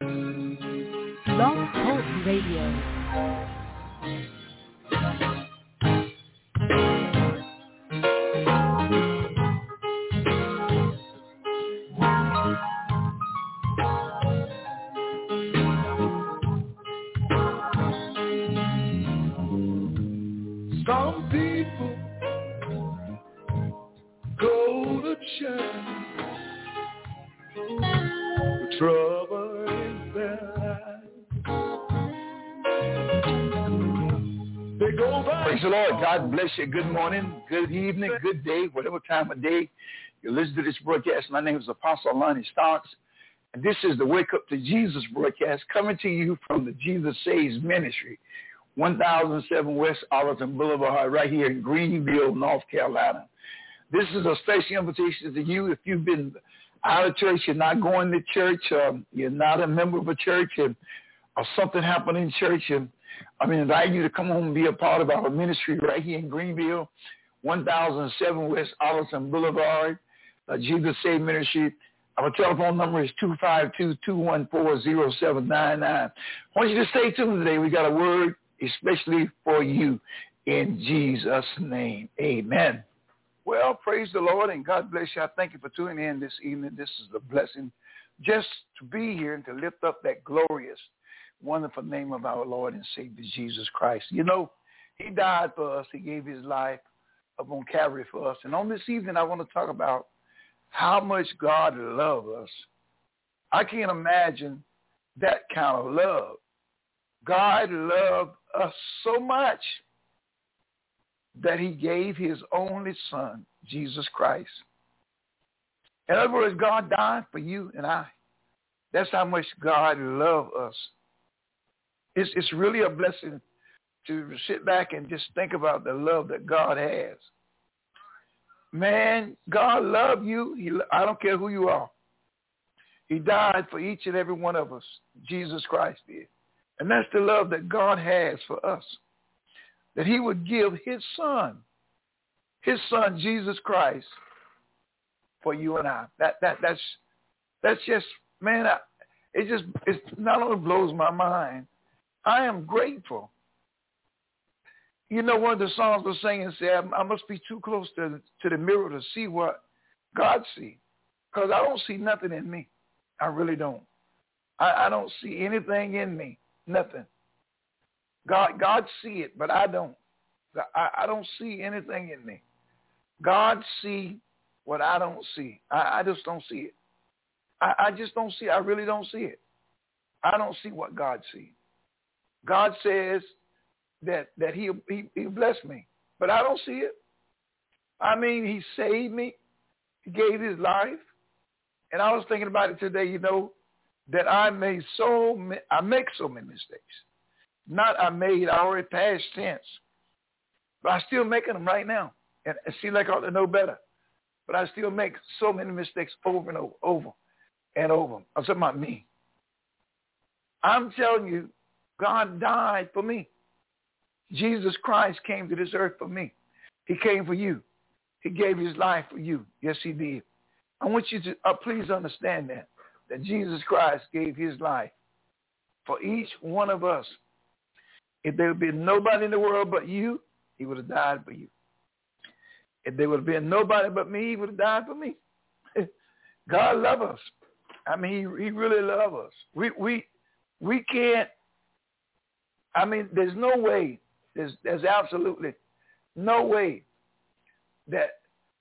Blog Talk Radio. Go to church with By. Praise the Lord. God bless you. Good morning, good evening, good day, whatever time of day you listen to this broadcast. My name is Apostle Lonnie Stocks. And this is the Wake Up to Jesus broadcast coming to you from the Jesus Saves Ministry, 1007 West Arlington Boulevard, right here in Greenville, North Carolina. This is a special invitation to you if you've been out of church, you're not going to church, um, you're not a member of a church, and, or something happened in church, and I mean, invite you to come home and be a part of our ministry right here in Greenville, 1007 West Arlington Boulevard, uh, Jesus Save Ministry. Our telephone number is 252-214-0799. I want you to stay tuned today. We got a word especially for you in Jesus' name. Amen. Well, praise the Lord and God bless you. I thank you for tuning in this evening. This is a blessing just to be here and to lift up that glorious, wonderful name of our Lord and Savior Jesus Christ. You know, he died for us. He gave his life up on Calvary for us. And on this evening, I want to talk about how much God loved us. I can't imagine that kind of love. God loved us so much that he gave his only son, Jesus Christ. In other words, God died for you and I. That's how much God loved us. It's, it's really a blessing to sit back and just think about the love that God has. Man, God loved you. He, I don't care who you are. He died for each and every one of us. Jesus Christ did. And that's the love that God has for us. That he would give his son, his son Jesus Christ, for you and I. That that that's that's just man. I, it just it not only blows my mind. I am grateful. You know, one of the songs was singing said, "I must be too close to to the mirror to see what God sees, because I don't see nothing in me. I really don't. I, I don't see anything in me." Nothing. God, God see it, but I don't. I, I don't see anything in me. God see what I don't see. I, I just don't see it. I, I just don't see. I really don't see it. I don't see what God sees. God says that that he he he blessed me, but I don't see it. I mean, he saved me. He gave his life, and I was thinking about it today. You know, that I made so I make so many mistakes. Not I made, I already past tense. But I still making them right now. And it seems like I ought to know better. But I still make so many mistakes over and over, over and over. I'm talking about me. I'm telling you, God died for me. Jesus Christ came to this earth for me. He came for you. He gave his life for you. Yes, he did. I want you to uh, please understand that that Jesus Christ gave his life for each one of us. If there would be nobody in the world but you, he would have died for you. If there would have been nobody but me, he would have died for me. God loves us. I mean, he, he really loves us. We we we can't. I mean, there's no way. There's there's absolutely no way that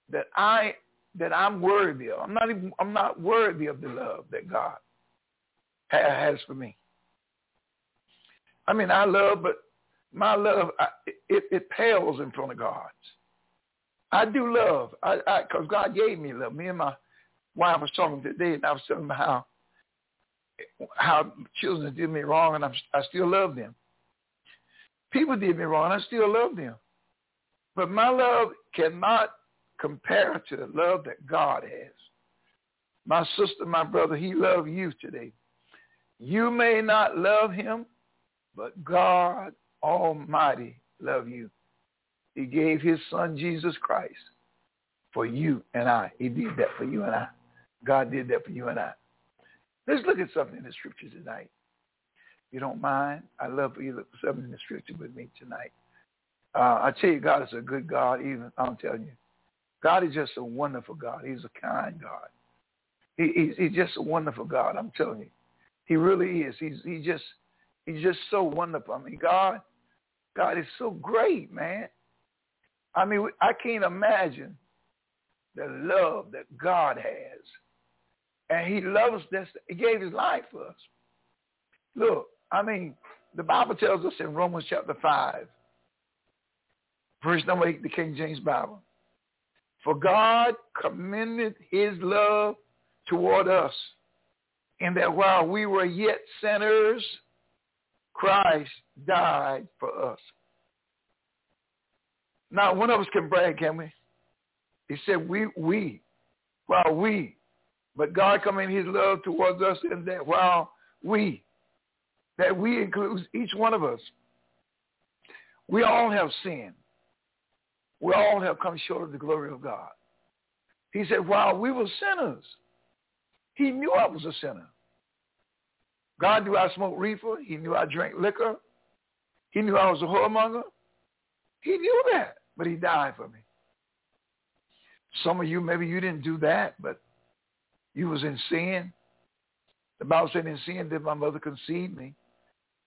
that I that I'm worthy of. I'm not even, I'm not worthy of the love that God has for me. I mean, I love, but my love, I, it, it pales in front of God's. I do love, I, because God gave me love. Me and my wife was talking today, and I was telling them how how children did me wrong and I'm, I still love them. People did me wrong I still love them. But my love cannot compare to the love that God has. My sister, my brother, he loved you today. You may not love him, but God Almighty love you. He gave his son Jesus Christ for you and I. He did that for you and I. God did that for you and I. Let's look at something in the scriptures tonight. You don't mind, I'd love for you to look at something scripture with me tonight. Uh, I tell you, God is a good God. Even I'm telling you, God is just a wonderful God. He's a kind God. He, he's, he's just a wonderful God. I'm telling you, He really is. He's he just he's just so wonderful. I mean, God, God is so great, man. I mean, I can't imagine the love that God has, and He loves us. He gave His life for us. Look, I mean, the Bible tells us in Romans chapter five Verse number 8, the King James Bible. For God commended his love toward us in that while we were yet sinners, Christ died for us. Now, one of us can brag, can we? He said, we, we, while we, but God commended his love towards us in that while we, that we includes each one of us. We all have sinned we all have come short of the glory of God. He said, while we were sinners, he knew I was a sinner. God knew I smoked reefer. He knew I drank liquor. He knew I was a whoremonger. He knew that, but he died for me. Some of you, maybe you didn't do that, but you was in sin. The Bible said in sin did my mother conceive me.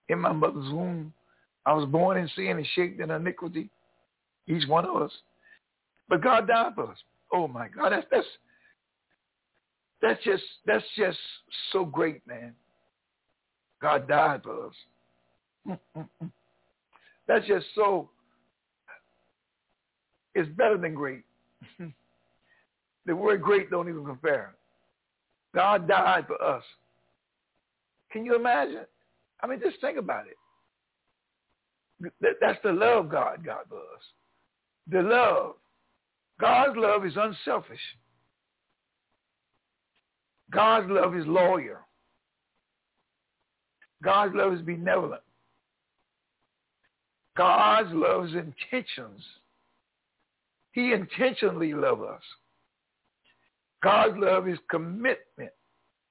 In my mother's womb, I was born in sin and shaped in iniquity. Each one of us. But God died for us. Oh my God, that's that's that's just that's just so great, man. God died for us. That's just so it's better than great. the word great don't even compare. God died for us. Can you imagine? I mean, just think about it. That's the love God got for us the love. God's love is unselfish. God's love is loyal. God's love is benevolent. God's love is intentions. He intentionally loves us. God's love is commitment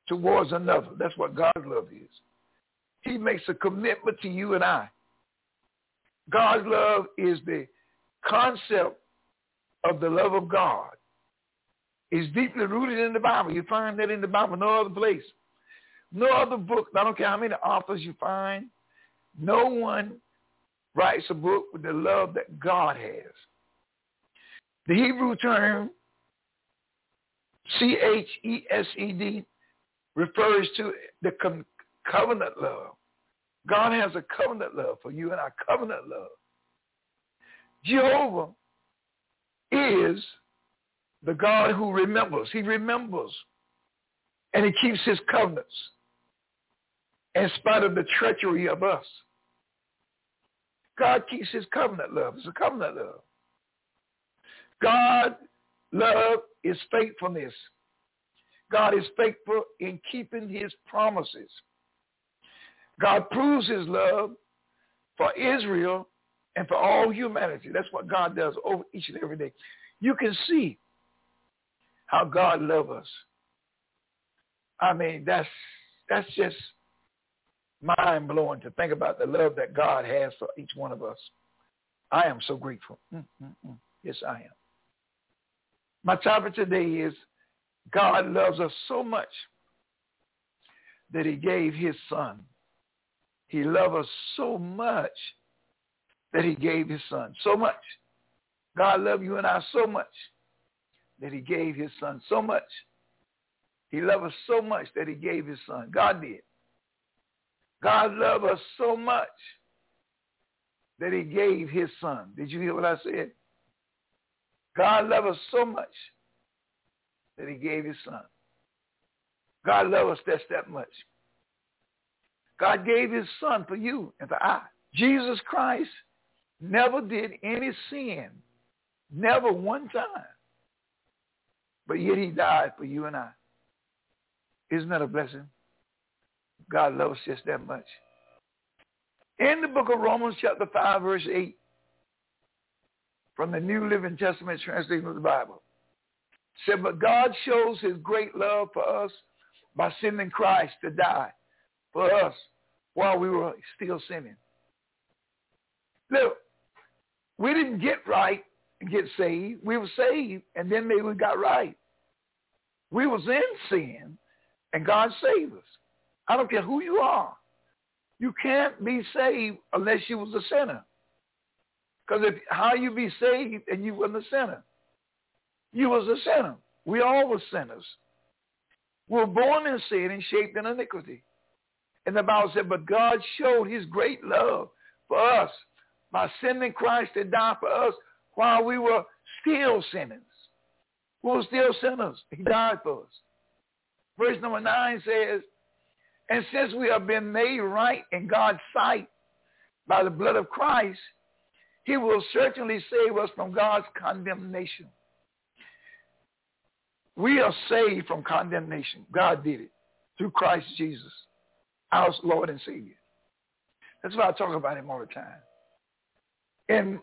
towards another. That's what God's love is. He makes a commitment to you and I. God's love is the concept of the love of God It's deeply rooted in the Bible. You find that in the Bible, no other place. No other book, I don't care how many authors you find, no one writes a book with the love that God has. The Hebrew term C-H-E-S-E-D refers to the covenant love. God has a covenant love for you and our covenant love. Jehovah is the God who remembers. He remembers. And he keeps his covenants in spite of the treachery of us. God keeps his covenant love. It's a covenant love. God love is faithfulness. God is faithful in keeping his promises. God proves his love for Israel and for all humanity. That's what God does over each and every day. You can see how God loves us. I mean, that's that's just mind blowing to think about the love that God has for each one of us. I am so grateful. Mm-mm-mm. Yes, I am. My topic today is God loves us so much that he gave his son. He loved us so much that he gave his son so much. God loved you and I so much that he gave his son so much. He loved us so much that he gave his son. God did. God loved us so much that he gave his son. Did you hear what I said? God loved us so much that he gave his son. God loved us that's that much. God gave his son for you and for I. Jesus Christ never did any sin, never one time. But yet he died for you and I. Isn't that a blessing? God loves us just that much. In the book of Romans chapter 5 verse 8 from the New Living Testament translation of the Bible said, but God shows his great love for us by sending Christ to die for us while we were still sinning. Look, we didn't get right and get saved. We were saved, and then maybe we got right. We was in sin, and God saved us. I don't care who you are. You can't be saved unless you was a sinner. Because if how you be saved and you wasn't a sinner? You was a sinner. We all were sinners. We were born in sin and shaped in iniquity. And the Bible said, but God showed his great love for us by sending Christ to die for us while we were still sinners. We were still sinners. He died for us. Verse number 9 says, and since we have been made right in God's sight by the blood of Christ, he will certainly save us from God's condemnation. We are saved from condemnation. God did it through Christ Jesus, our Lord and Savior. That's why I talk about him all the time. In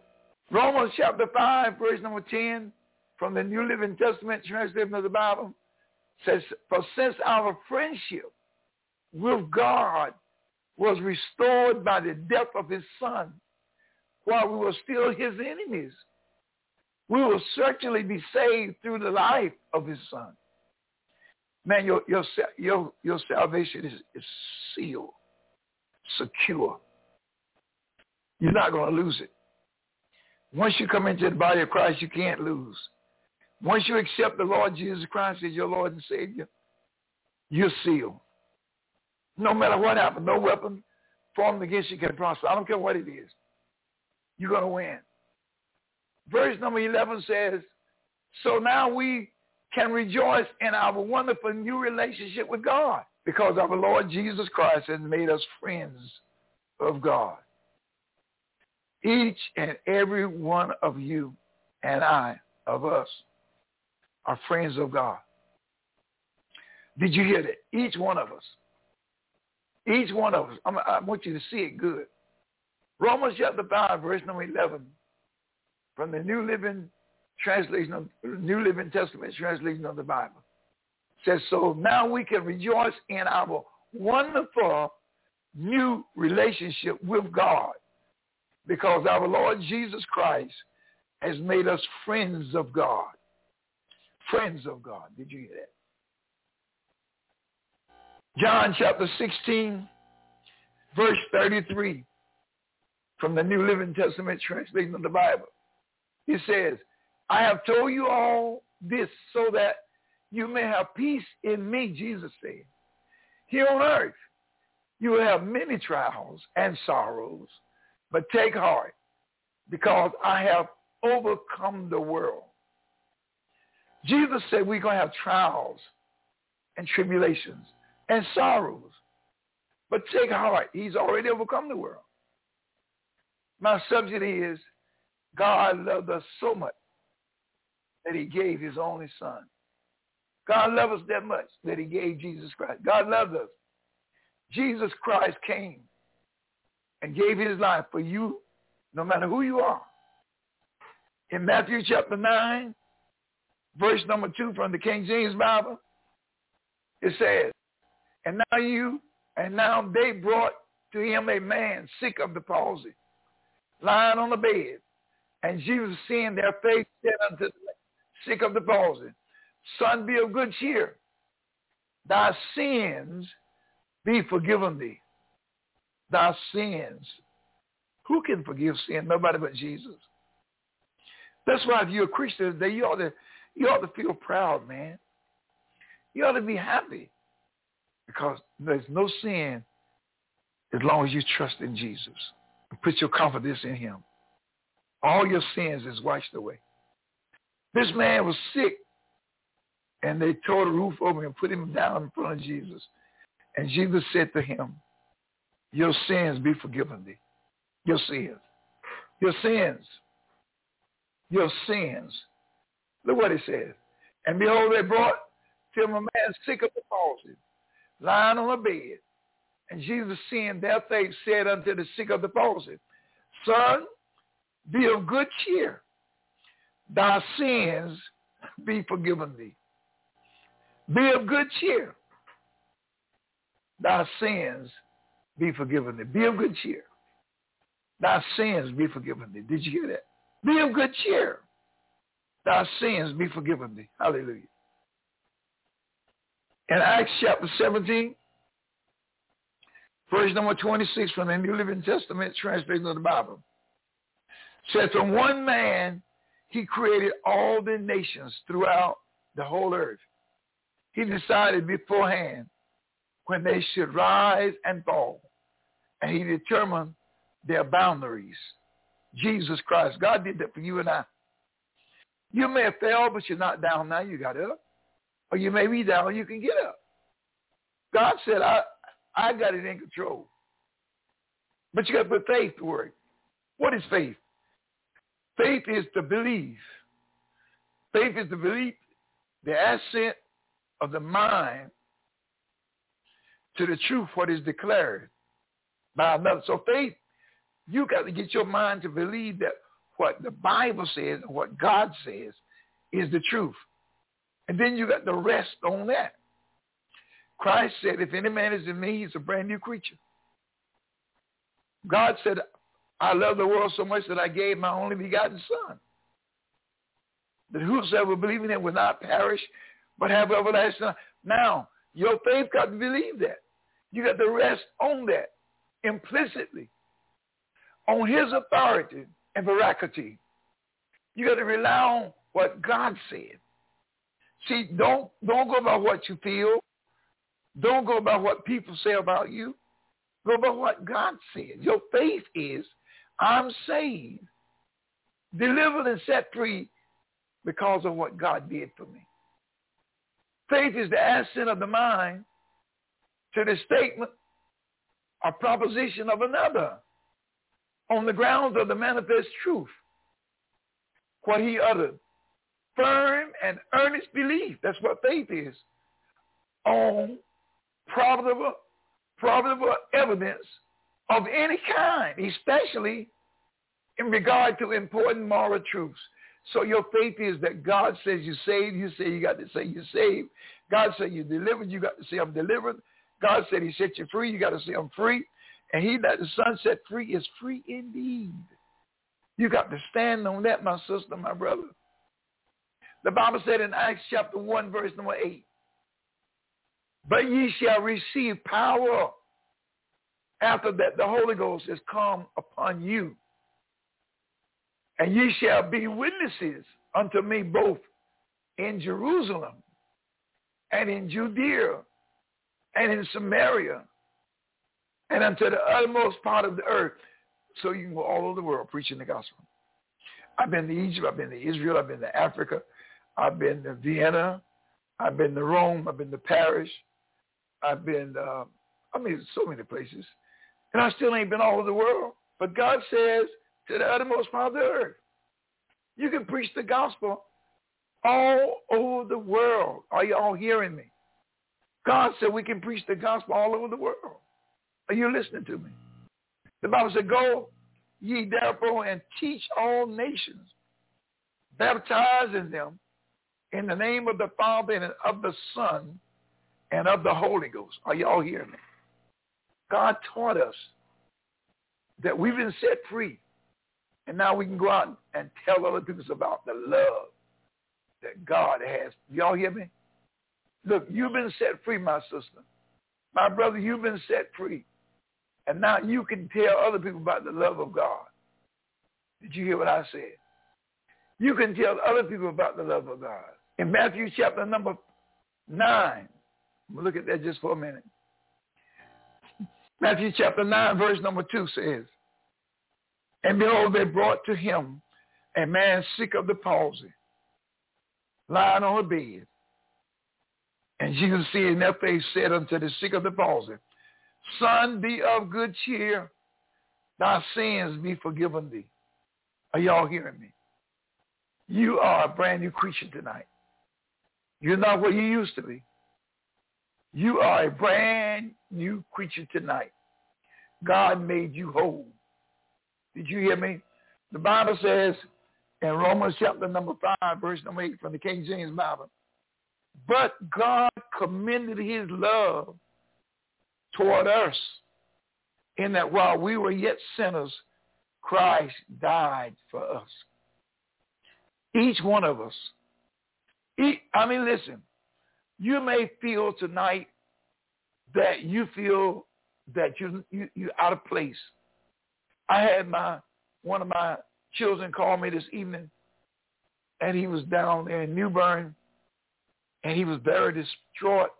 Romans chapter 5, verse number 10, from the New Living Testament translation of the Bible, says, For since our friendship with God was restored by the death of his son while we were still his enemies, we will certainly be saved through the life of his son. Man, your, your, your, your salvation is, is sealed, secure. You're not going to lose it. Once you come into the body of Christ, you can't lose. Once you accept the Lord Jesus Christ as your Lord and Savior, you're sealed. No matter what happens, no weapon formed against you can prosper. I don't care what it is. You're going to win. Verse number 11 says, so now we can rejoice in our wonderful new relationship with God because our Lord Jesus Christ has made us friends of God. Each and every one of you and I, of us, are friends of God. Did you hear that? Each one of us. Each one of us. I'm, i want you to see it good. Romans chapter 5, verse number 11, from the New Living Translation of New Living Testament translation of the Bible, says, so now we can rejoice in our wonderful new relationship with God because our Lord Jesus Christ has made us friends of God. Friends of God. Did you hear that? John chapter 16, verse 33 from the New Living Testament translation of the Bible. He says, I have told you all this so that you may have peace in me, Jesus said. Here on earth, you will have many trials and sorrows, but take heart because I have overcome the world. Jesus said we're going to have trials and tribulations and sorrows. But take heart. He's already overcome the world. My subject is God loved us so much that he gave his only son. God loved us that much that he gave Jesus Christ. God loved us. Jesus Christ came and gave his life for you, no matter who you are. In Matthew chapter 9, verse number 2 from the King James Bible, it says, and now you, and now they brought to him a man sick of the palsy, lying on the bed. And Jesus, seeing their faith, said unto the sick of the palsy, Son, be of good cheer. Thy sins be forgiven thee. Thy sins. Who can forgive sin? Nobody but Jesus. That's why if you're a Christian today, you ought to, you ought to feel proud, man. You ought to be happy because there's no sin as long as you trust in Jesus and put your confidence in him. All your sins is washed away. This man was sick, and they tore the roof over and put him down in front of Jesus. And Jesus said to him, your sins be forgiven thee. Your sins. Your sins. Your sins. Look what it says. And behold, they brought to him a man sick of the palsy, lying on a bed. And Jesus, seeing their faith, said unto the sick of the palsy, Son, be of good cheer. Thy sins be forgiven thee. Be of good cheer. Thy sins be forgiven thee. Be of good cheer. Thy sins be forgiven thee. Did you hear that? Be of good cheer. Thy sins be forgiven thee. Hallelujah. In Acts chapter 17, verse number 26 from the New Living Testament translation of the Bible, said from one man he created all the nations throughout the whole earth. He decided beforehand when they should rise and fall. And he determined their boundaries. Jesus Christ. God did that for you and I. You may have fell, but you're not down now. You got up. Or you may be down, you can get up. God said, I, I got it in control. But you got to put faith to work. What is faith? Faith is to believe. Faith is to believe the assent of the mind to the truth, what is declared by another. So faith, you got to get your mind to believe that what the Bible says and what God says is the truth. And then you got the rest on that. Christ said, if any man is in me, he's a brand new creature. God said, I love the world so much that I gave my only begotten son. That whosoever believe in him will not perish, but have everlasting life. Now, your faith got to believe that. You got to rest on that implicitly, on his authority and veracity. You got to rely on what God said. See, don't don't go by what you feel. Don't go by what people say about you. Go by what God said. Your faith is, I'm saved, delivered and set free because of what God did for me. Faith is the assent of the mind to the statement or proposition of another on the grounds of the manifest truth, what he uttered. Firm and earnest belief, that's what faith is, on probable, probable evidence of any kind, especially in regard to important moral truths. So your faith is that God says you're saved. You say you got to say you're saved. God said you're delivered. You got to say I'm delivered. God said he set you free. You got to say I'm free. And he that the son set free is free indeed. You got to stand on that, my sister, my brother. The Bible said in Acts chapter 1, verse number 8, but ye shall receive power after that the Holy Ghost has come upon you. And ye shall be witnesses unto me both in Jerusalem and in Judea and in Samaria and unto the uttermost part of the earth. So you can go all over the world preaching the gospel. I've been to Egypt. I've been to Israel. I've been to Africa. I've been to Vienna. I've been to Rome. I've been to Paris. I've been, uh, I mean, so many places. And I still ain't been all over the world. But God says to the uttermost part of the earth, you can preach the gospel all over the world. Are you all hearing me? God said we can preach the gospel all over the world. Are you listening to me? The Bible said, go ye therefore and teach all nations, baptizing them in the name of the Father and of the Son and of the Holy Ghost. Are y'all hearing me? God taught us that we've been set free. And now we can go out and tell other people about the love that God has. Y'all hear me? Look, you've been set free, my sister. My brother, you've been set free. And now you can tell other people about the love of God. Did you hear what I said? You can tell other people about the love of God. In Matthew chapter number 9, we'll look at that just for a minute. Matthew chapter 9, verse number 2 says, And behold, they brought to him a man sick of the palsy, lying on a bed. And Jesus seeing their face said unto the sick of the palsy, Son, be of good cheer. Thy sins be forgiven thee. Are y'all hearing me? You are a brand new creature tonight. You're not what you used to be. You are a brand new creature tonight. God made you whole. Did you hear me? The Bible says in Romans chapter number 5, verse number 8 from the King James Bible, but God commended his love toward us in that while we were yet sinners, Christ died for us. Each one of us. I mean, listen, you may feel tonight that you feel that you, you, you're out of place. I had my one of my children call me this evening, and he was down there in New Bern, and he was very distraught,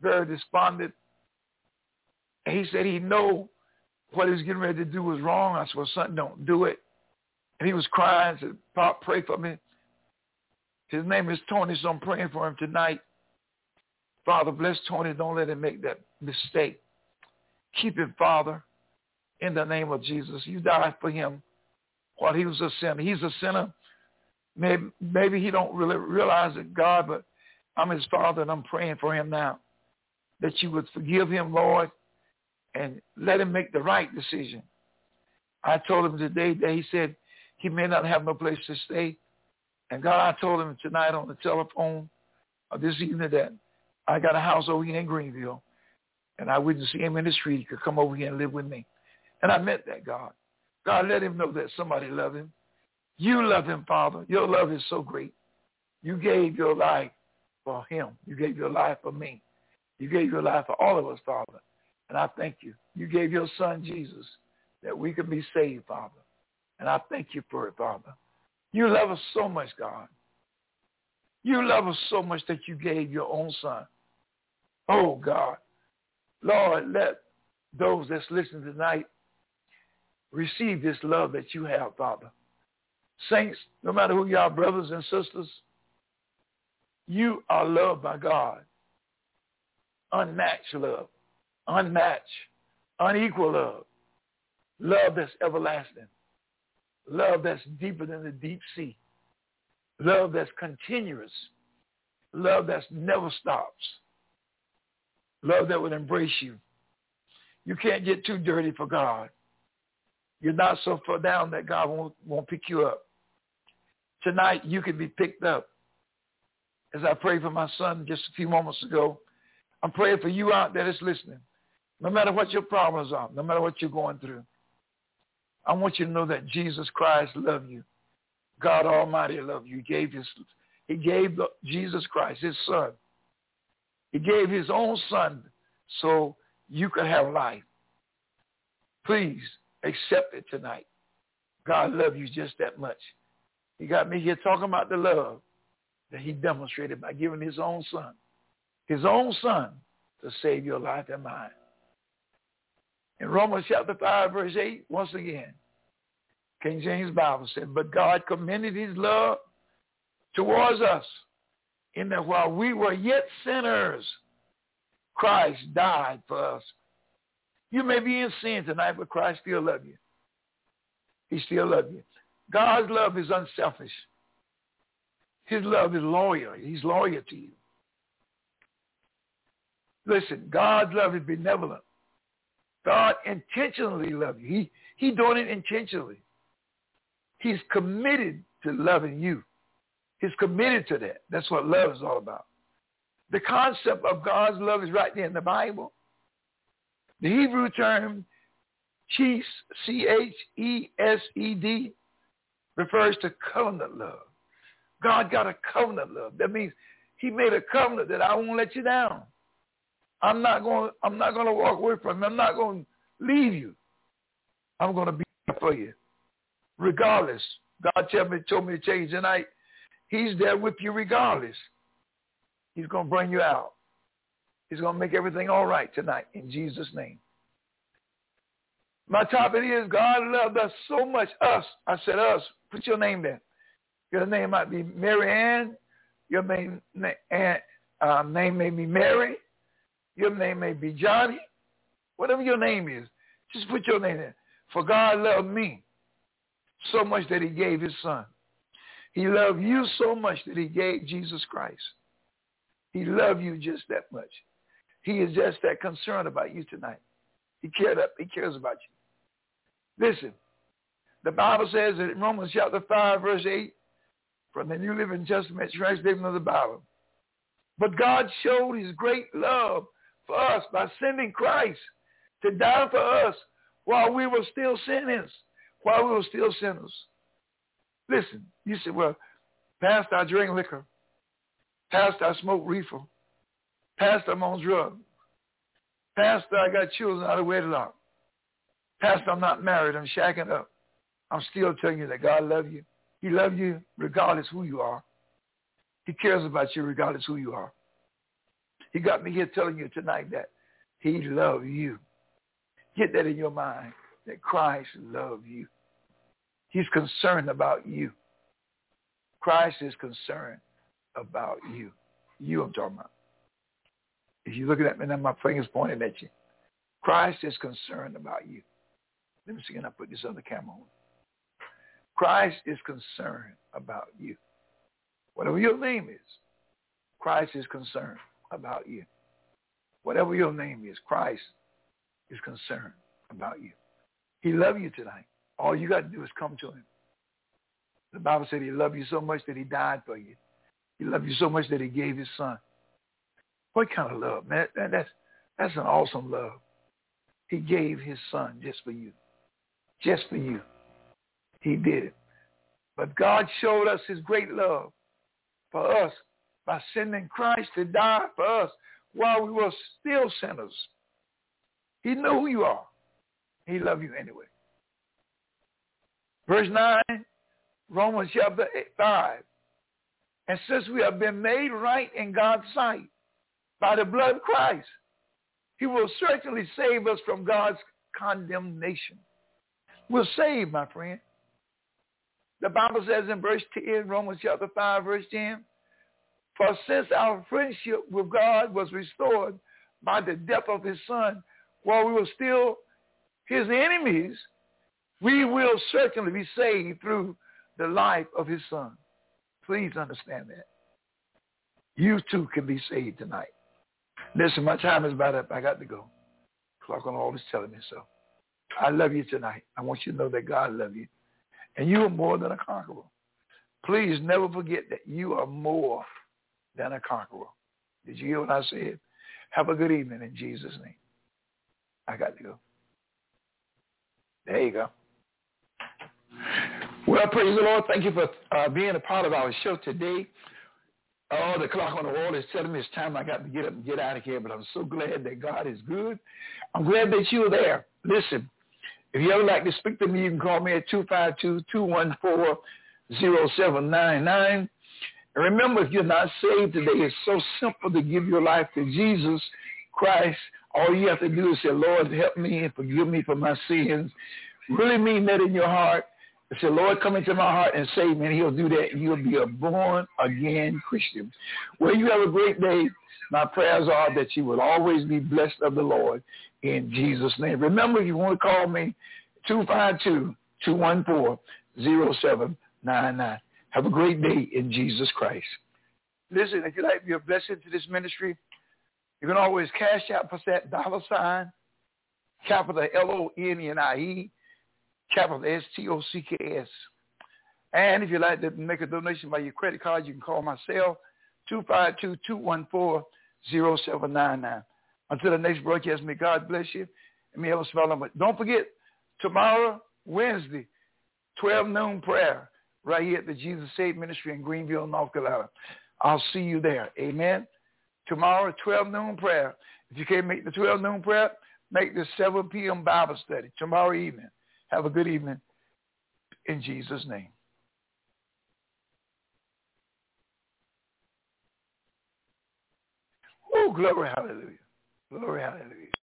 very despondent. And he said he know what he was getting ready to do was wrong. I said, well, son, don't do it. And he was crying, said, Pop, pray for me. His name is Tony, so I'm praying for him tonight. Father, bless Tony. Don't let him make that mistake. Keep him, Father, in the name of Jesus. You died for him while he was a sinner. He's a sinner. Maybe, maybe he don't really realize it, God, but I'm his father, and I'm praying for him now that you would forgive him, Lord, and let him make the right decision. I told him today that he said he may not have no place to stay. And God, I told him tonight on the telephone or this evening that I got a house over here in Greenville, and I wouldn't see him in the street. He could come over here and live with me. And I meant that, God. God, let him know that somebody loved him. You love him, Father. Your love is so great. You gave your life for him. You gave your life for me. You gave your life for all of us, Father. And I thank you. You gave your son, Jesus, that we could be saved, Father. And I thank you for it, Father. You love us so much, God. You love us so much that you gave your own son. Oh, God. Lord, let those that's listening tonight receive this love that you have, Father. Saints, no matter who you are, brothers and sisters, you are loved by God. Unmatched love. Unmatched. Unequal love. Love that's everlasting. Love that's deeper than the deep sea. Love that's continuous. Love that never stops. Love that will embrace you. You can't get too dirty for God. You're not so far down that God won't, won't pick you up. Tonight, you can be picked up. As I prayed for my son just a few moments ago, I'm praying for you out there that's listening. No matter what your problems are, no matter what you're going through, I want you to know that Jesus Christ loves you. God Almighty loved you. He gave his, he gave Jesus Christ, his son. He gave his own son so you could have life. Please accept it tonight. God loves you just that much. He got me here talking about the love that he demonstrated by giving his own son, his own son, to save your life and mine. In Romans chapter 5, verse 8, once again, King James Bible said, but God commended his love towards us in that while we were yet sinners, Christ died for us. You may be in sin tonight, but Christ still loves you. He still loves you. God's love is unselfish. His love is loyal. He's loyal to you. Listen, God's love is benevolent. God intentionally loves you. He, he doing it intentionally. He's committed to loving you. He's committed to that. That's what love is all about. The concept of God's love is right there in the Bible. The Hebrew term chesed, C-H-E-S-E-D, refers to covenant love. God got a covenant love. That means he made a covenant that I won't let you down. I'm not going I'm not going to walk away from you. I'm not going to leave you. I'm going to be there for you. Regardless. God told me, told me to change tonight. He's there with you regardless. He's going to bring you out. He's going to make everything all right tonight in Jesus' name. My topic is God loved us so much. Us. I said us. Put your name there. Your name might be Mary Ann. Your name, uh, name may be Mary. Your name may be Johnny. Whatever your name is, just put your name there. For God loved me so much that he gave his son. He loved you so much that he gave Jesus Christ. He loved you just that much. He is just that concerned about you tonight. He cared up. He cares about you. Listen, the Bible says in Romans chapter 5, verse 8, from the New Living Testament translation of the Bible. But God showed his great love for us by sending Christ to die for us while we were still sinners, while we were still sinners. Listen, you say, well, past I drink liquor. past I smoke reefer. past I'm on drugs. Pastor, I got children out of wedlock. past I'm not married. I'm shacking up. I'm still telling you that God loves you. He loves you regardless who you are. He cares about you regardless who you are. He got me here telling you tonight that he loves you. Get that in your mind, that Christ loves you. He's concerned about you. Christ is concerned about you. You I'm talking about. If you're looking at me now, my finger's pointing at you. Christ is concerned about you. Let me see, can I put this other camera on? Christ is concerned about you. Whatever your name is, Christ is concerned about you. Whatever your name is, Christ is concerned about you. He loves you tonight. All you got to do is come to him. The Bible said he loved you so much that he died for you. He loved you so much that he gave his son. What kind of love, man? That's, that's an awesome love. He gave his son just for you. Just for you. He did it. But God showed us his great love for us by sending Christ to die for us while we were still sinners. He knew who you are. He loved you anyway. Verse 9, Romans chapter 5. And since we have been made right in God's sight by the blood of Christ, he will certainly save us from God's condemnation. We're saved, my friend. The Bible says in verse 10, Romans chapter 5, verse 10, For since our friendship with God was restored by the death of his son, while we were still his enemies, we will certainly be saved through the life of his son. Please understand that. You too can be saved tonight. Listen, my time is about up. I got to go. Clock on all is telling me so. I love you tonight. I want you to know that God loves you. And you are more than a conqueror. Please never forget that you are more than a conqueror. Did you hear what I said? Have a good evening in Jesus' name. I got to go. There you go. Well, praise the Lord. Thank you for uh, being a part of our show today. Oh, the clock on the wall is telling me it's time I got to get up and get out of here, but I'm so glad that God is good. I'm glad that you're there. Listen, if you ever like to speak to me, you can call me at 252-214-0799. And remember, if you're not saved today, it's so simple to give your life to Jesus Christ. All you have to do is say, Lord, help me and forgive me for my sins. Really mean that in your heart. Say, Lord, come into my heart and save me. And he'll do that. You'll be a born-again Christian. Well, you have a great day. My prayers are that you will always be blessed of the Lord in Jesus' name. Remember, if you want to call me, 252-214-0799. Have a great day in Jesus Christ. Listen, if you'd like to be a blessing to this ministry, you can always Cash App for that dollar sign, capital L-O-N-N-I-E, capital S-T-O-C-K-S. And if you'd like to make a donation by your credit card, you can call my cell, 252-214-0799. Until the next broadcast, may God bless you and may have a smile on don't forget, tomorrow, Wednesday, 12 noon prayer right here at the Jesus Save Ministry in Greenville, North Carolina. I'll see you there. Amen. Tomorrow, 12 noon prayer. If you can't make the 12 noon prayer, make the 7 p.m. Bible study tomorrow evening. Have a good evening in Jesus' name. Oh, glory, hallelujah. Glory, hallelujah.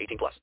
18 plus.